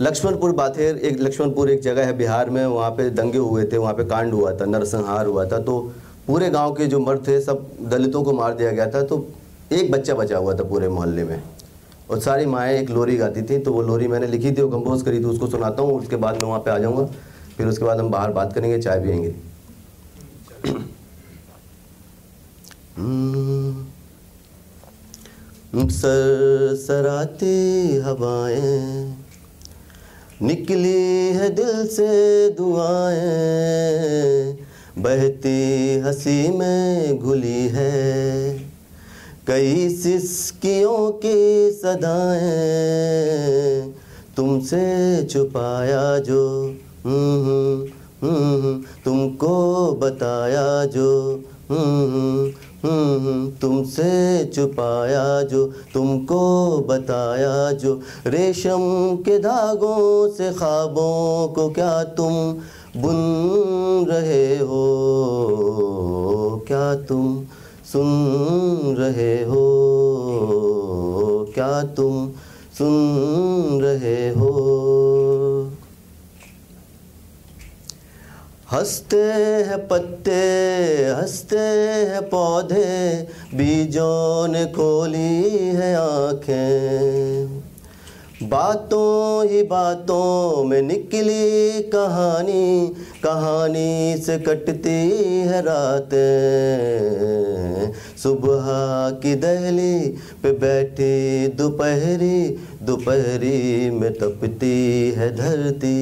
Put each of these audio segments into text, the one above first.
लक्ष्मणपुर बाथेर एक लक्ष्मणपुर एक जगह है बिहार में, वहाँ पे दंगे हुए थे, वहाँ पे कांड हुआ था, नरसंहार हुआ था तो पूरे गाँव के जो मर्द थे, सब दलितों को मार दिया गया था तो एक बच्चा बचा हुआ था पूरे मोहल्ले में और सारी माएँ एक लोरी गाती थी तो वो लोरी मैंने लिखी थी वो कंपोज करी थी, उसको सुनाता हूँ, उसके बाद मैं वहाँ पर आ जाऊँगा, फिर उसके बाद हम बाहर बात करेंगे, चाय पियेंगे हम्म। सर सराती हवाएँ निकली है दिल से दुआएँ बहती हँसी में घुली है। कई सिस्कियों की सदाएँ तुमसे छुपाया जो हम्म, हम्म, हम्म, तुमको बताया जो तुमसे छुपाया जो, तुमको बताया जो। रेशम के धागों से ख्वाबों को क्या तुम बुन रहे हो? क्या तुम सुन रहे हो? क्या तुम सुन रहे हो? हँसते हैं पत्ते, हँसते हैं पौधे, बीजों ने खोली है आँखें। बातों ही बातों में निकली कहानी कहानी से कटती है रातें। सुबह की दहली पे बैठी दोपहरी दोपहरी में तपती है धरती।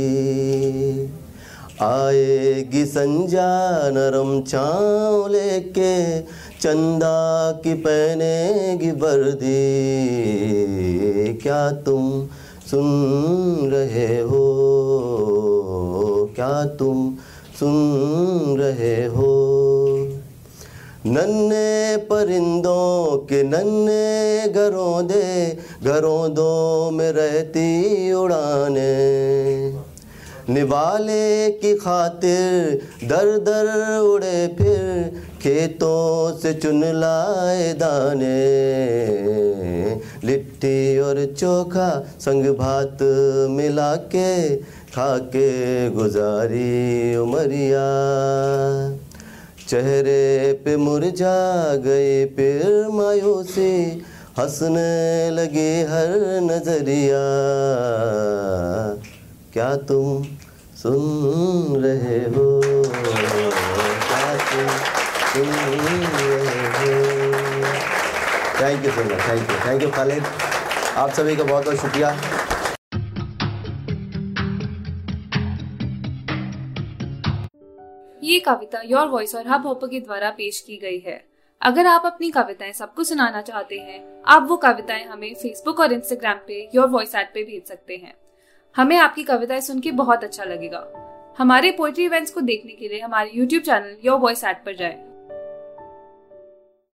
आएगी संजा नरम छाँव लेके, चंदा की पहनेगी वर्दी। क्या तुम सुन रहे हो? क्या तुम सुन रहे हो? नन्हे परिंदों के नन्हे घरों दे, घरों दो में रहती उड़ाने। निवाले की खातिर दर दर उड़े फिर, खेतों से चुन लाए दाने। लिट्टी और चोखा संग भात मिला के खा के गुजारी उमरिया। चेहरे पे मुरझा गए फिर मायूसी, हंसने लगे हर नज़रिया। क्या तुम सुन रहे हो? क्या तुम सुन रहे हो? Thank you so thank you thank you Khalid आप सभी का बहुत बहुत शुक्रिया। ये कविता योर वॉइस और हब हॉपर के द्वारा पेश की गई है। अगर आप अपनी कविताएँ सबको सुनाना चाहते हैं, आप वो कविताएँ हमें फेसबुक और इंस्टाग्राम पे योर वॉइस ऐप पे भेज सकते हैं। हमें आपकी कविताएँ सुन के बहुत अच्छा लगेगा हमारे पोइट्री इवेंट्स को देखने के लिए हमारे YouTube channel your voice at पर जाएँ।